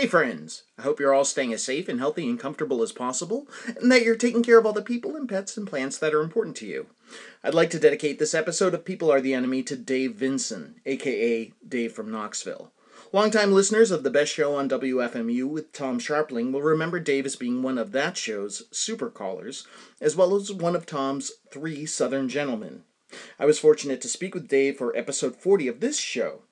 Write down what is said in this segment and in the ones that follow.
Hey friends, I hope you're all staying as safe and healthy and comfortable as possible, and that you're taking care of all the people and pets and plants that are important to you. I'd like to dedicate this episode of People Are the Enemy to Dave Vinson, aka Dave from Knoxville. Longtime listeners of the best show on WFMU with Tom Scharpling will remember Dave as being one of that show's super callers, as well as one of Tom's three Southern gentlemen. I was fortunate to speak with Dave for episode 40 of this show.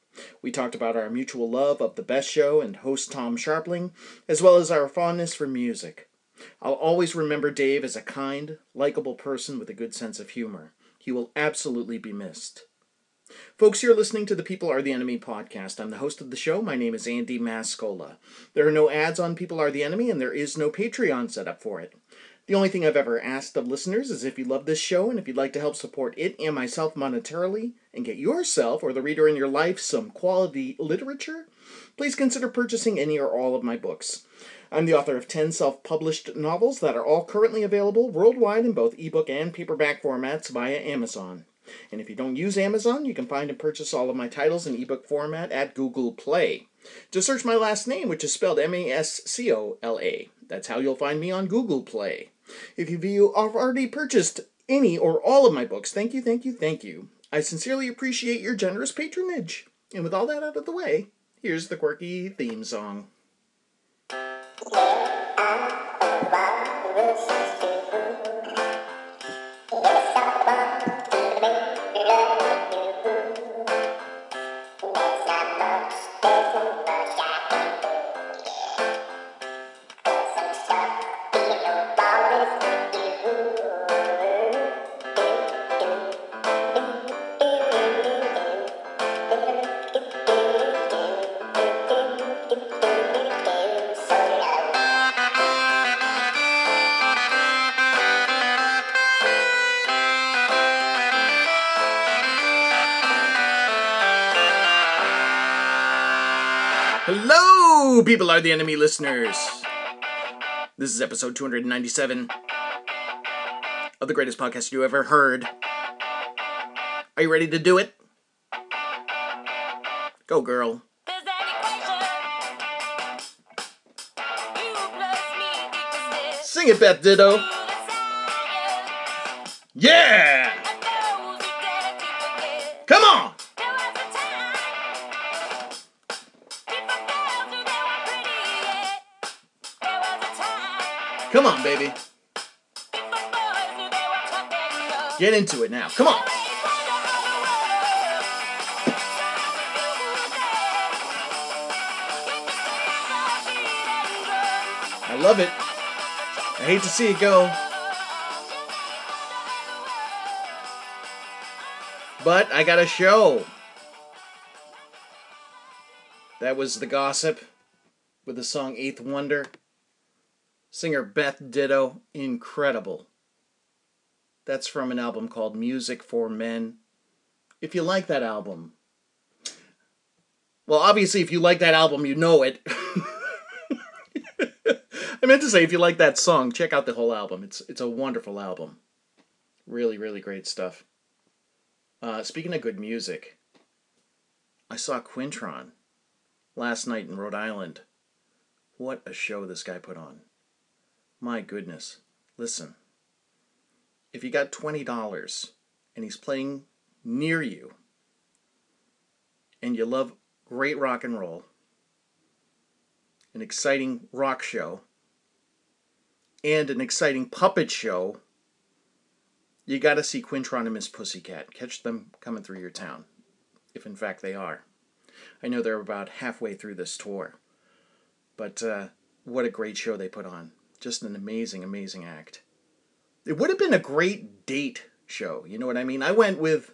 We talked about our mutual love of the best show and host Tom Scharpling, as well as our fondness for music. I'll always remember Dave as a kind, likable person with a good sense of humor. He will absolutely be missed. Folks, you're listening to the People Are the Enemy podcast. I'm the host of the show. My name is Andy Mascola. There are no ads on People Are the Enemy, and there is no Patreon set up for it. The only thing I've ever asked of listeners is if you love this show and if you'd like to help support it and myself monetarily and get yourself or the reader in your life some quality literature, please consider purchasing any or all of my books. I'm the author of 10 self published novels that are all currently available worldwide in both ebook and paperback formats via Amazon. And if you don't use Amazon, you can find and purchase all of my titles in ebook format at Google Play. Just search my last name, which is spelled M A S C O L A. That's how you'll find me on Google Play. If you have already purchased any or all of my books, thank you, thank you, thank you. I sincerely appreciate your generous patronage. And with all that out of the way, here's the quirky theme song. Are the enemy listeners. This is episode 297 of the greatest podcast you ever heard. Are you ready to do it? Go, girl. Sing it, Beth Ditto. Yeah! Get into it now. Come on. I love it. I hate to see it go. But I got a show. That was The Gossip with the song Eighth Wonder. Singer Beth Ditto, incredible. That's from an album called Music for Men. If you like that album, well, obviously, if you like that album, you know it. I meant to say, if you like that song, check out the whole album. It's it's a wonderful album. Really, really great stuff. Uh, speaking of good music, I saw Quintron last night in Rhode Island. What a show this guy put on. My goodness. Listen. If you got $20 and he's playing near you and you love great rock and roll, an exciting rock show, and an exciting puppet show, you got to see Quintron and Miss Pussycat. Catch them coming through your town, if in fact they are. I know they're about halfway through this tour, but uh, what a great show they put on just an amazing, amazing act. It would have been a great date show. You know what I mean? I went with,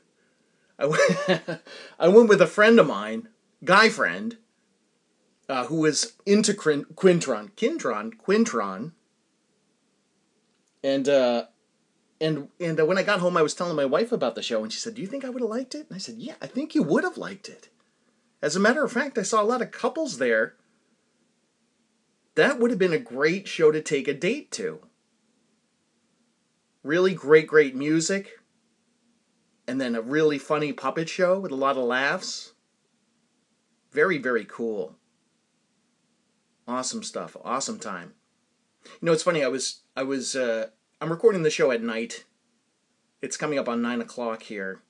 I went, I went with a friend of mine, guy friend, uh, who was into Quintron, Quintron, Quintron, and uh, and and uh, when I got home, I was telling my wife about the show, and she said, "Do you think I would have liked it?" And I said, "Yeah, I think you would have liked it." As a matter of fact, I saw a lot of couples there that would have been a great show to take a date to. Really great, great music. And then a really funny puppet show with a lot of laughs. Very, very cool. Awesome stuff. Awesome time. You know, it's funny. I was I was uh, I'm recording the show at night. It's coming up on nine o'clock here,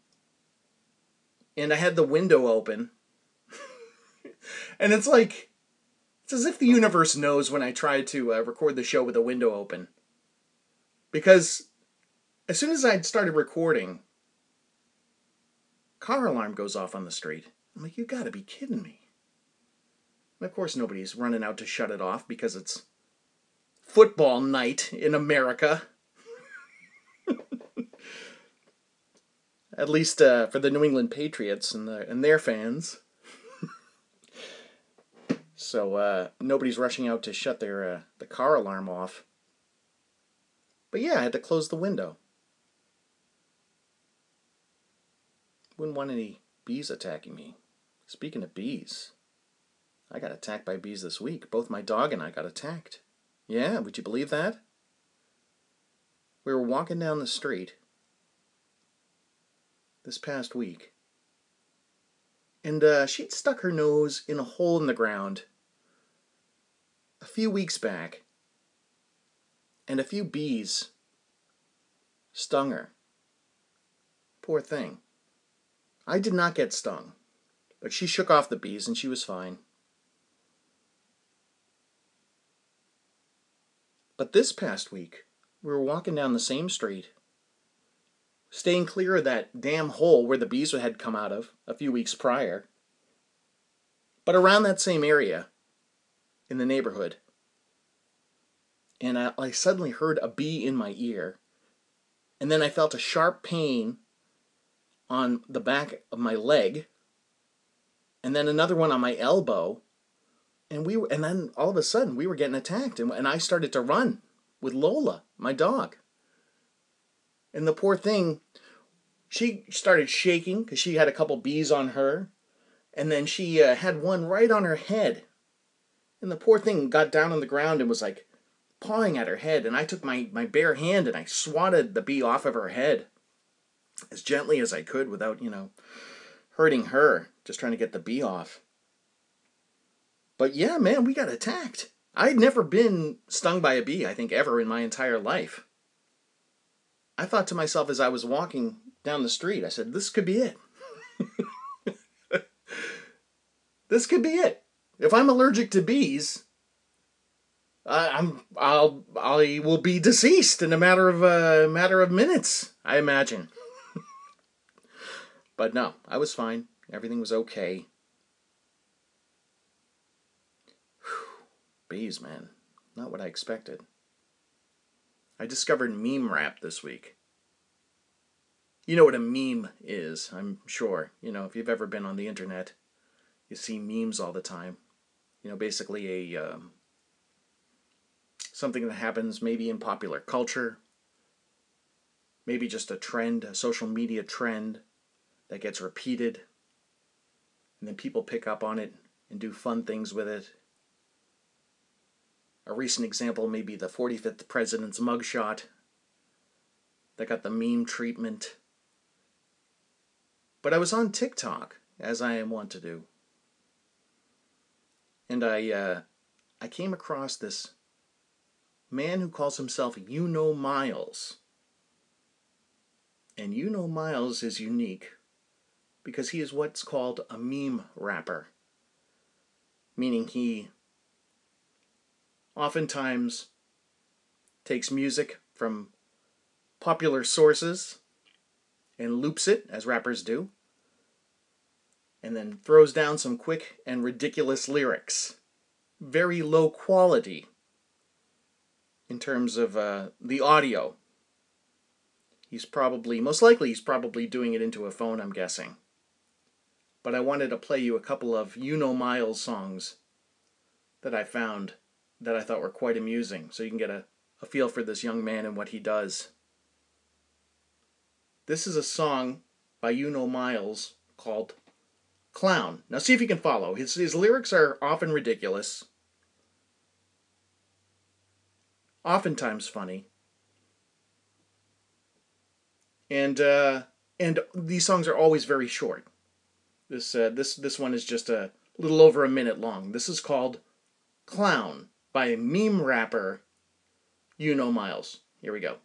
and I had the window open, and it's like it's as if the universe knows when I try to uh, record the show with the window open. Because as soon as I'd started recording, car alarm goes off on the street. I'm like, you gotta be kidding me. And of course, nobody's running out to shut it off because it's football night in America. At least uh, for the New England Patriots and, the, and their fans. so uh, nobody's rushing out to shut their uh, the car alarm off. But yeah, I had to close the window. Wouldn't want any bees attacking me. Speaking of bees, I got attacked by bees this week. Both my dog and I got attacked. Yeah, would you believe that? We were walking down the street this past week, and uh, she'd stuck her nose in a hole in the ground a few weeks back and a few bees stung her. Poor thing. I did not get stung, but she shook off the bees and she was fine. But this past week, we were walking down the same street, staying clear of that damn hole where the bees had come out of a few weeks prior. But around that same area in the neighborhood, and I, I suddenly heard a bee in my ear. And then I felt a sharp pain on the back of my leg. And then another one on my elbow. And we were, and then all of a sudden we were getting attacked and, and I started to run with Lola, my dog. And the poor thing, she started shaking because she had a couple bees on her. And then she uh, had one right on her head. And the poor thing got down on the ground and was like pawing at her head, and I took my, my bare hand and I swatted the bee off of her head as gently as I could without, you know, hurting her, just trying to get the bee off. But yeah, man, we got attacked. I'd never been stung by a bee, I think, ever in my entire life. I thought to myself as I was walking down the street, I said, this could be it. this could be it. If I'm allergic to bees, I, am I'll I will be deceased in a matter of a uh, matter of minutes, I imagine. But no, I was fine. Everything was okay. Whew. Bees, man, not what I expected. I discovered meme rap this week. You know what a meme is, I'm sure. You know, if you've ever been on the internet, you see memes all the time. You know, basically a um, something that happens maybe in popular culture, maybe just a trend, a social media trend that gets repeated, and then people pick up on it and do fun things with it. A recent example may be the 45th president's mugshot that got the meme treatment. But I was on TikTok, as I am wont to do, and I uh, I came across this man who calls himself Yuno Miles. And Yuno Miles is unique because he is what's called a meme rapper, meaning he oftentimes takes music from popular sources and loops it, as rappers do, and then throws down some quick and ridiculous lyrics. Very low quality in terms of uh, the audio. He's probably, most likely, he's probably doing it into a phone, I'm guessing. But I wanted to play you a couple of Yuno Miles songs that I found that I thought were quite amusing, so you can get a, a feel for this young man and what he does. This is a song by Yuno Miles called Clown. Now, see if you can follow. His, his lyrics are often ridiculous oftentimes funny. And uh, and these songs are always very short. This uh, this this one is just a little over a minute long. This is called Clown by meme rapper Yuno Miles. Here we go.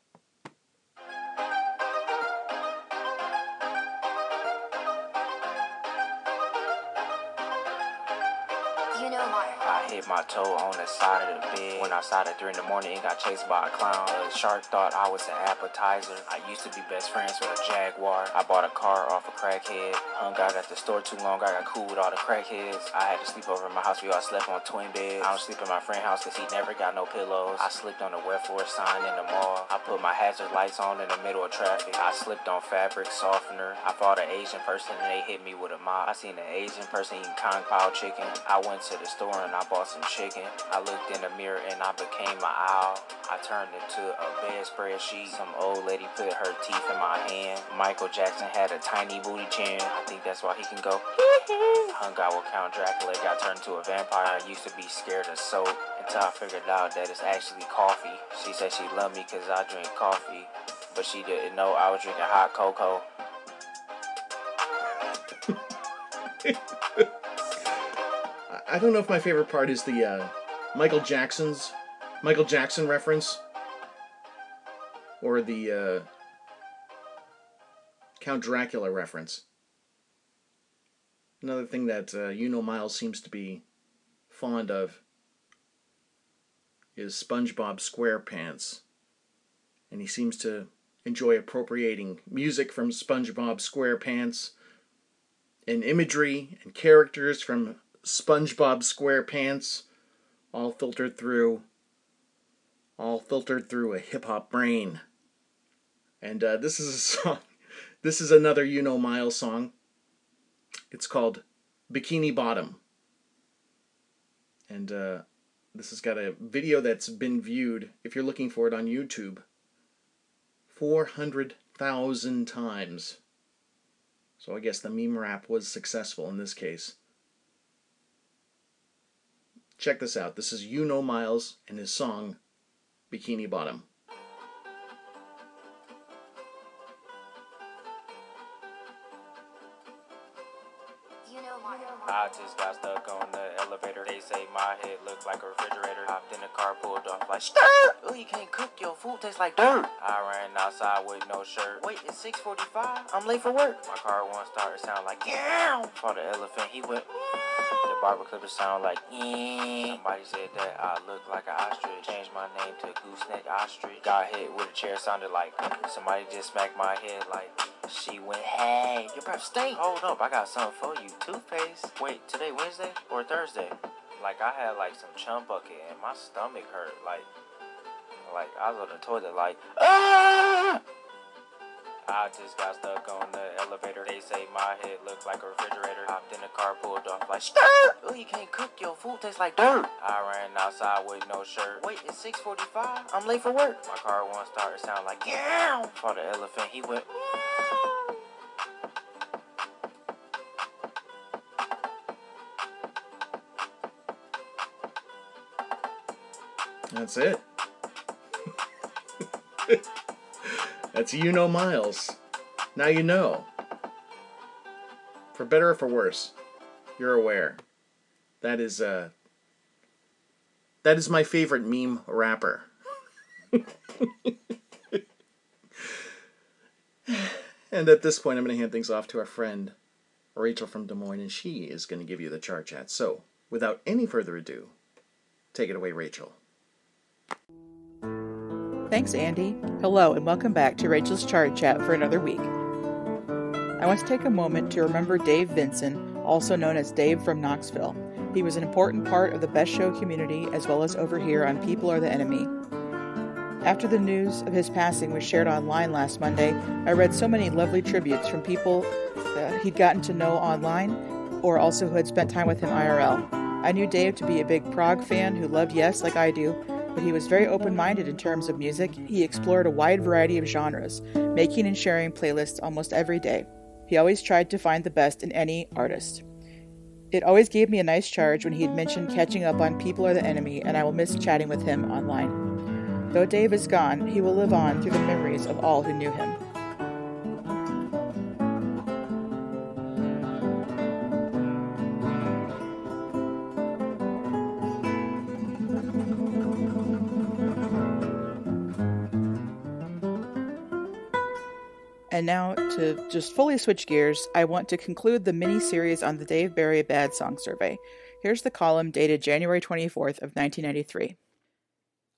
Toe on the side of the bed. Went outside at 3 in the morning and got chased by a clown. The shark thought I was an appetizer. I used to be best friends with a jaguar. I bought a car off a crackhead. Hung out at the store too long. I got cool with all the crackheads. I had to sleep over in my house. We all slept on twin beds. I don't sleep in my friend's house because he never got no pillows. I slipped on the wet floor sign in the mall. I put my hazard lights on in the middle of traffic. I slipped on fabric softener. I fought an Asian person and they hit me with a mop. I seen an Asian person eating Kung Pao chicken. I went to the store and I bought some. I looked in the mirror and I became an owl. I turned into a bedspread sheet. Some old lady put her teeth in my hand. Michael Jackson had a tiny booty chin. I think that's why he can go. Hung out with Count Dracula, got turned into a vampire. I used to be scared of soap until I figured out that it's actually coffee. She said she loved me because I drink coffee, but she didn't know I was drinking hot cocoa. I don't know if my favorite part is the uh, Michael Jackson's Michael Jackson reference or the uh, Count Dracula reference. Another thing that uh, Yuno Miles seems to be fond of is SpongeBob SquarePants, and he seems to enjoy appropriating music from SpongeBob SquarePants and imagery and characters from SpongeBob SquarePants, all filtered through, all filtered through a hip hop brain. And uh, this is a song. This is another Yuno Miles song. It's called Bikini Bottom. And uh, this has got a video that's been viewed, if you're looking for it on YouTube, 400,000 times. So I guess the meme rap was successful in this case. Check this out. This is Yuno Miles and his song Bikini Bottom. I just got stuck on the elevator. They say my head looks like a refrigerator. Hopped in the car, pulled off like skirt. Oh, you can't cook. Your food tastes like dirt. I ran outside with no shirt. Wait, it's 6:45. I'm late for work. My car won't start. It sound like yeah. For the elephant, he went. The barber clipper sound like yeah. Somebody said that I look like an ostrich. Changed my name to gooseneck ostrich. Got hit with a chair. Sounded like somebody just smacked my head like. She went, hey, your breath stink. Hold up, I got something for you. Toothpaste. Wait, today Wednesday or Thursday? Like I had like some chum bucket and my stomach hurt. Like, like I was on the toilet. Like, ah! I just got stuck on the elevator. They say my head looked like a refrigerator. Hopped in the car, pulled off like skirt. Oh, you can't cook. Your food tastes like dirt. I ran outside with no shirt. Wait, it's 6:45. I'm late for work. My car won't start. It sound like yeah. For the elephant, he went. That's it. That's Yuno Miles. Now you know. For better or for worse, you're aware. That is uh that is my favorite meme rapper. and at this point I'm going to hand things off to our friend Rachel from Des Moines and she is going to give you the chart chat. So, without any further ado, take it away Rachel. Thanks, Andy. Hello, and welcome back to Rachel's Chart Chat for another week. I want to take a moment to remember Dave Vinson, also known as Dave from Knoxville. He was an important part of the Best Show community as well as over here on People Are the Enemy. After the news of his passing was shared online last Monday, I read so many lovely tributes from people he'd gotten to know online or also who had spent time with him IRL. I knew Dave to be a big prog fan who loved Yes like I do, but he was very open minded in terms of music. He explored a wide variety of genres, making and sharing playlists almost every day. He always tried to find the best in any artist. It always gave me a nice charge when he'd mentioned catching up on People Are the Enemy, and I will miss chatting with him online. Though Dave is gone, he will live on through the memories of all who knew him. Now, to just fully switch gears, I want to conclude the mini series on the Dave Barry Bad Song Survey. Here's the column dated January 24th of 1993.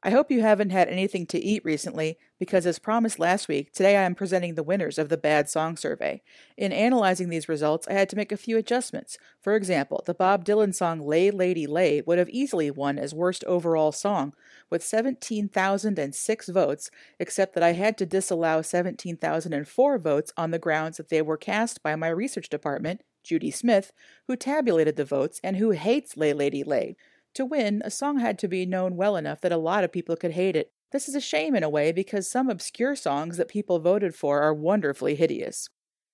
I hope you haven't had anything to eat recently, because as promised last week, today I am presenting the winners of the Bad Song Survey. In analyzing these results, I had to make a few adjustments. For example, the Bob Dylan song Lay Lady Lay would have easily won as worst overall song, with 17,006 votes, except that I had to disallow 17,004 votes on the grounds that they were cast by my research department, Judy Smith, who tabulated the votes and who hates Lay Lady Lay. To win, a song had to be known well enough that a lot of people could hate it. This is a shame in a way because some obscure songs that people voted for are wonderfully hideous.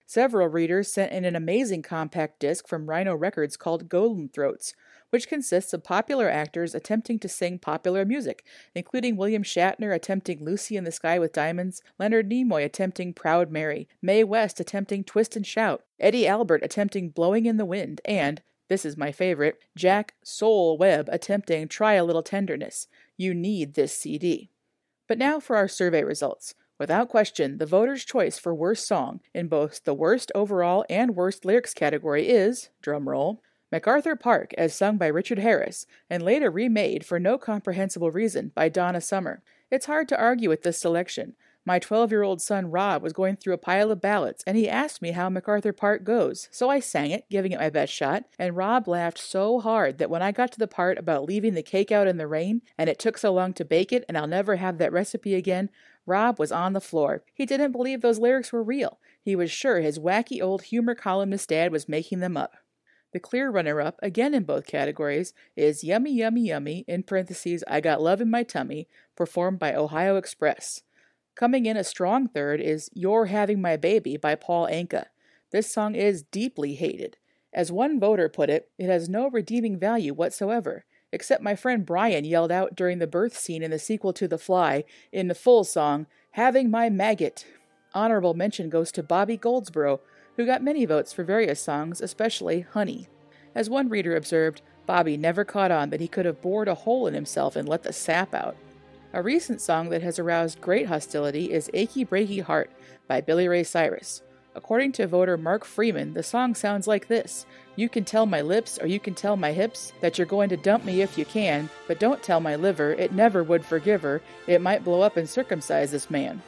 Several readers sent in an amazing compact disc from Rhino Records called Golden Throats, which consists of popular actors attempting to sing popular music, including William Shatner attempting Lucy in the Sky with Diamonds, Leonard Nimoy attempting Proud Mary, Mae West attempting Twist and Shout, Eddie Albert attempting Blowing in the Wind, and, this is my favorite, Jack Soul Webb attempting Try a Little Tenderness. You need this CD. But now for our survey results. Without question, the voters' choice for worst song in both the worst overall and worst lyrics category is, drumroll, MacArthur Park as sung by Richard Harris and later remade for no comprehensible reason by Donna Summer. It's hard to argue with this selection. My 12 year old son Rob was going through a pile of ballots and he asked me how MacArthur Park goes, so I sang it, giving it my best shot, and Rob laughed so hard that when I got to the part about leaving the cake out in the rain and it took so long to bake it and I'll never have that recipe again, Rob was on the floor. He didn't believe those lyrics were real. He was sure his wacky old humor columnist dad was making them up. The clear runner up, again in both categories, is Yummy Yummy Yummy, in parentheses, I Got Love in My Tummy, performed by Ohio Express. Coming in a strong third is You're Having My Baby by Paul Anka. This song is deeply hated. As one voter put it, it has no redeeming value whatsoever, except my friend Brian yelled out during the birth scene in the sequel to The Fly in the full song, Having My Maggot. Honorable mention goes to Bobby Goldsboro, who got many votes for various songs, especially Honey. As one reader observed, Bobby never caught on that he could have bored a hole in himself and let the sap out. A recent song that has aroused great hostility is Achy Breaky Heart by Billy Ray Cyrus. According to voter Mark Freeman, the song sounds like this You can tell my lips, or you can tell my hips, that you're going to dump me if you can, but don't tell my liver, it never would forgive her, it might blow up and circumcise this man.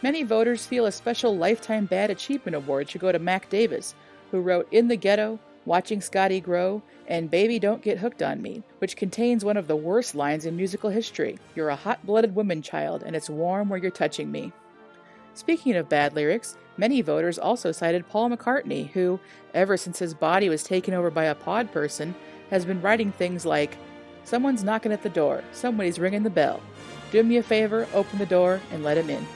Many voters feel a special Lifetime Bad Achievement Award should go to Mac Davis, who wrote In the Ghetto, Watching Scotty Grow, and Baby Don't Get Hooked on Me, which contains one of the worst lines in musical history You're a hot blooded woman child, and it's warm where you're touching me. Speaking of bad lyrics, many voters also cited Paul McCartney, who, ever since his body was taken over by a pod person, has been writing things like Someone's knocking at the door, somebody's ringing the bell. Do me a favor, open the door, and let him in.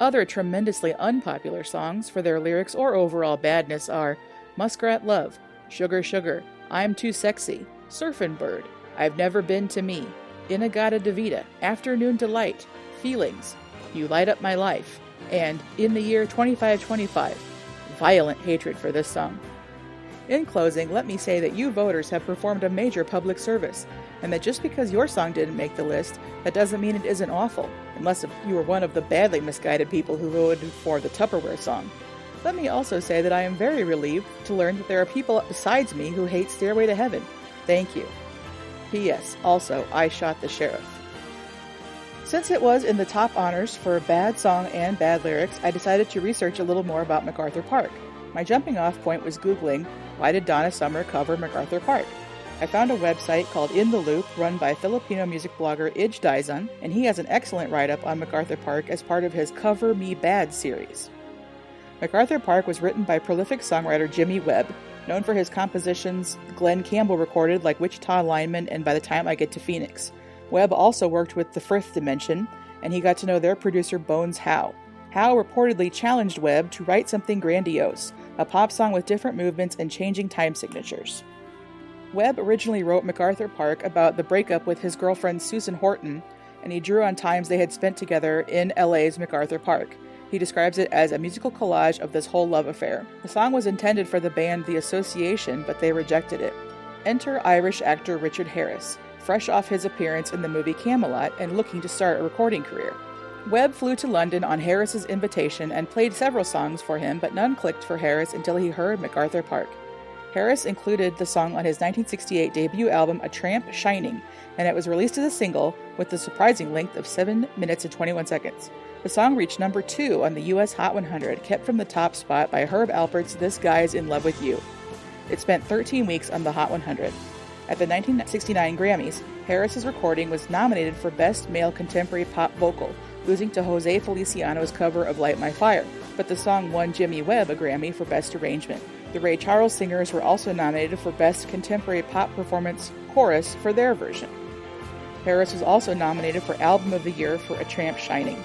Other tremendously unpopular songs for their lyrics or overall badness are Muskrat Love, Sugar Sugar, I'm Too Sexy, Surfin' Bird, I've Never Been to Me, In-A-Gadda-Da-Vida, Afternoon Delight, Feelings, You Light Up My Life, and In the Year 2525. Violent hatred for this song. In closing, let me say that you voters have performed a major public service, and that just because your song didn't make the list, that doesn't mean it isn't awful, unless you were one of the badly misguided people who voted for the Tupperware song. Let me also say that I am very relieved to learn that there are people besides me who hate Stairway to Heaven. Thank you. P.S. Also, I shot the sheriff. Since it was in the top honors for bad song and bad lyrics, I decided to research a little more about MacArthur Park. My jumping off point was Googling, why did Donna Summer cover MacArthur Park? I found a website called In the Loop run by Filipino music blogger Ij Dizon, and he has an excellent write up on MacArthur Park as part of his Cover Me Bad series. MacArthur Park was written by prolific songwriter Jimmy Webb, known for his compositions Glen Campbell recorded like Wichita Lineman and By the Time I Get to Phoenix. Webb also worked with The 5th Dimension, and he got to know their producer Bones Howe. Howe reportedly challenged Webb to write something grandiose, a pop song with different movements and changing time signatures. Webb originally wrote MacArthur Park about the breakup with his girlfriend Susan Horton, and he drew on times they had spent together in LA's MacArthur Park. He describes it as a musical collage of this whole love affair. The song was intended for the band The Association, but they rejected it. Enter Irish actor Richard Harris, fresh off his appearance in the movie Camelot and looking to start a recording career. Webb flew to London on Harris's invitation and played several songs for him, but none clicked for Harris until he heard MacArthur Park. Harris included the song on his 1968 debut album A Tramp Shining, and it was released as a single with the surprising length of 7 minutes and 21 seconds. The song reached number 2 on the US Hot 100, kept from the top spot by Herb Alpert's This Guy's in Love with You. It spent 13 weeks on the Hot 100. At the 1969 Grammys, Harris's recording was nominated for Best Male Contemporary Pop Vocal, losing to Jose Feliciano's cover of Light My Fire, but the song won Jimmy Webb a Grammy for Best Arrangement. The Ray Charles Singers were also nominated for Best Contemporary Pop Performance Chorus for their version. Harris was also nominated for Album of the Year for A Tramp Shining.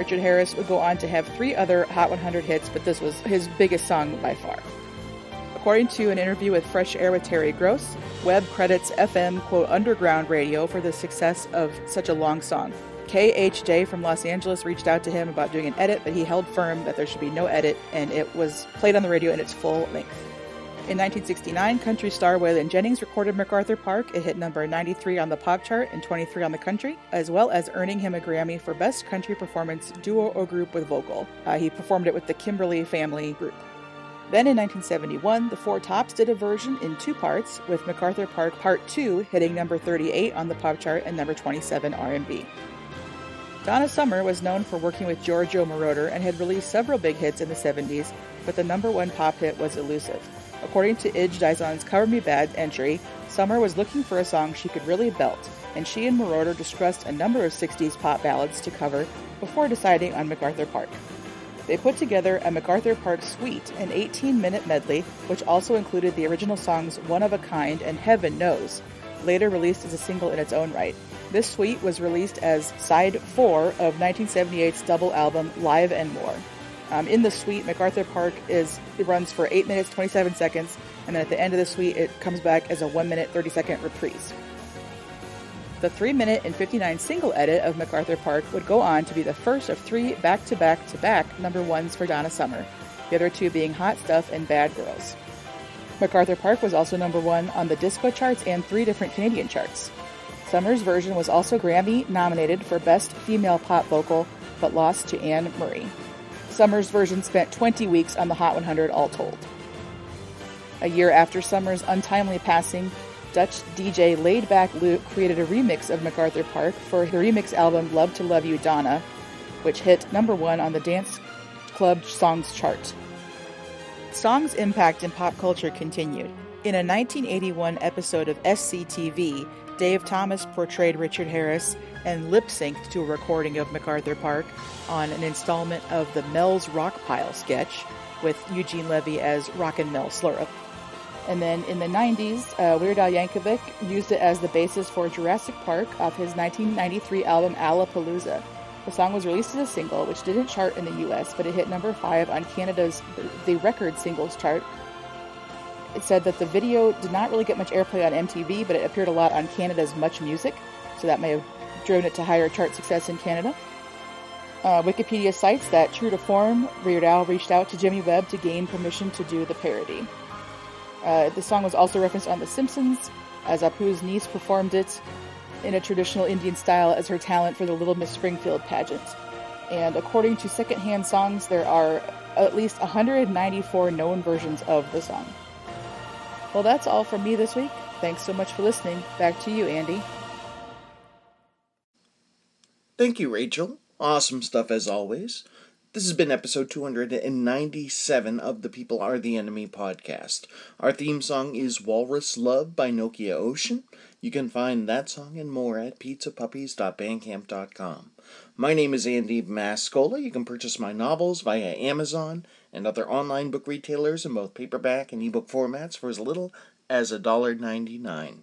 Richard Harris would go on to have three other Hot 100 hits, but this was his biggest song by far. According to an interview with Fresh Air with Terry Gross, Webb credits FM, quote, underground radio for the success of such a long song. KHJ from Los Angeles reached out to him about doing an edit, but he held firm that there should be no edit, and it was played on the radio in its full length. In 1969, country star Waylon Jennings recorded MacArthur Park. It hit number 93 on the pop chart and 23 on the country, as well as earning him a Grammy for Best Country Performance Duo or Group with Vocal. Uh, he performed it with the Kimberly Family Group. Then in 1971, the Four Tops did a version in two parts, with MacArthur Park Part 2 hitting number 38 on the pop chart and number 27 R&B. Donna Summer was known for working with Giorgio Moroder and had released several big hits in the 70s, but the number one pop hit was elusive. According to Idge Dizon's Cover Me Bad entry, Summer was looking for a song she could really belt, and she and Moroder discussed a number of 60s pop ballads to cover before deciding on MacArthur Park. They put together a MacArthur Park Suite, an 18 minute medley, which also included the original songs One of a Kind and Heaven Knows, later released as a single in its own right. This suite was released as side four of 1978's double album Live and More. Um, in the suite, MacArthur Park is it runs for 8 minutes 27 seconds, and then at the end of the suite, it comes back as a 1 minute 30 second reprise. The 3 minute and 59 single edit of MacArthur Park would go on to be the first of three back to back to back number ones for Donna Summer, the other two being Hot Stuff and Bad Girls. MacArthur Park was also number one on the disco charts and three different Canadian charts. Summer's version was also Grammy nominated for Best Female Pop Vocal, but lost to Anne Murray. Summer's version spent 20 weeks on the Hot 100 all told. A year after Summer's untimely passing, Dutch DJ Laidback Luke created a remix of MacArthur Park for the remix album Love to Love You Donna, which hit number one on the Dance Club Songs chart. Song's impact in pop culture continued. In a 1981 episode of SCTV, Dave Thomas portrayed Richard Harris and lip synced to a recording of MacArthur Park on an installment of the Mel's Rockpile sketch with Eugene Levy as Rockin' Mel Slirrup. And then in the 90s, uh, Weird Al Yankovic used it as the basis for Jurassic Park off his 1993 album Alapalooza. The song was released as a single, which didn't chart in the US, but it hit number 5 on Canada's The Record Singles chart it said that the video did not really get much airplay on MTV, but it appeared a lot on Canada's Much Music, so that may have driven it to higher chart success in Canada. Uh, Wikipedia cites that, true to form, Weird Al reached out to Jimmy Webb to gain permission to do the parody. Uh, the song was also referenced on The Simpsons, as Apu's niece performed it in a traditional Indian style as her talent for the Little Miss Springfield pageant. And according to secondhand songs, there are at least 194 known versions of the song. Well, that's all from me this week. Thanks so much for listening. Back to you, Andy. Thank you, Rachel. Awesome stuff as always. This has been episode 297 of the People Are the Enemy podcast. Our theme song is Walrus Love by Nokia Ocean. You can find that song and more at pizzapuppies.bandcamp.com. My name is Andy Mascola. You can purchase my novels via Amazon and other online book retailers in both paperback and ebook formats for as little as $1.99.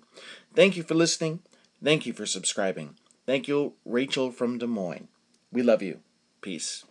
Thank you for listening. Thank you for subscribing. Thank you, Rachel from Des Moines. We love you. Peace.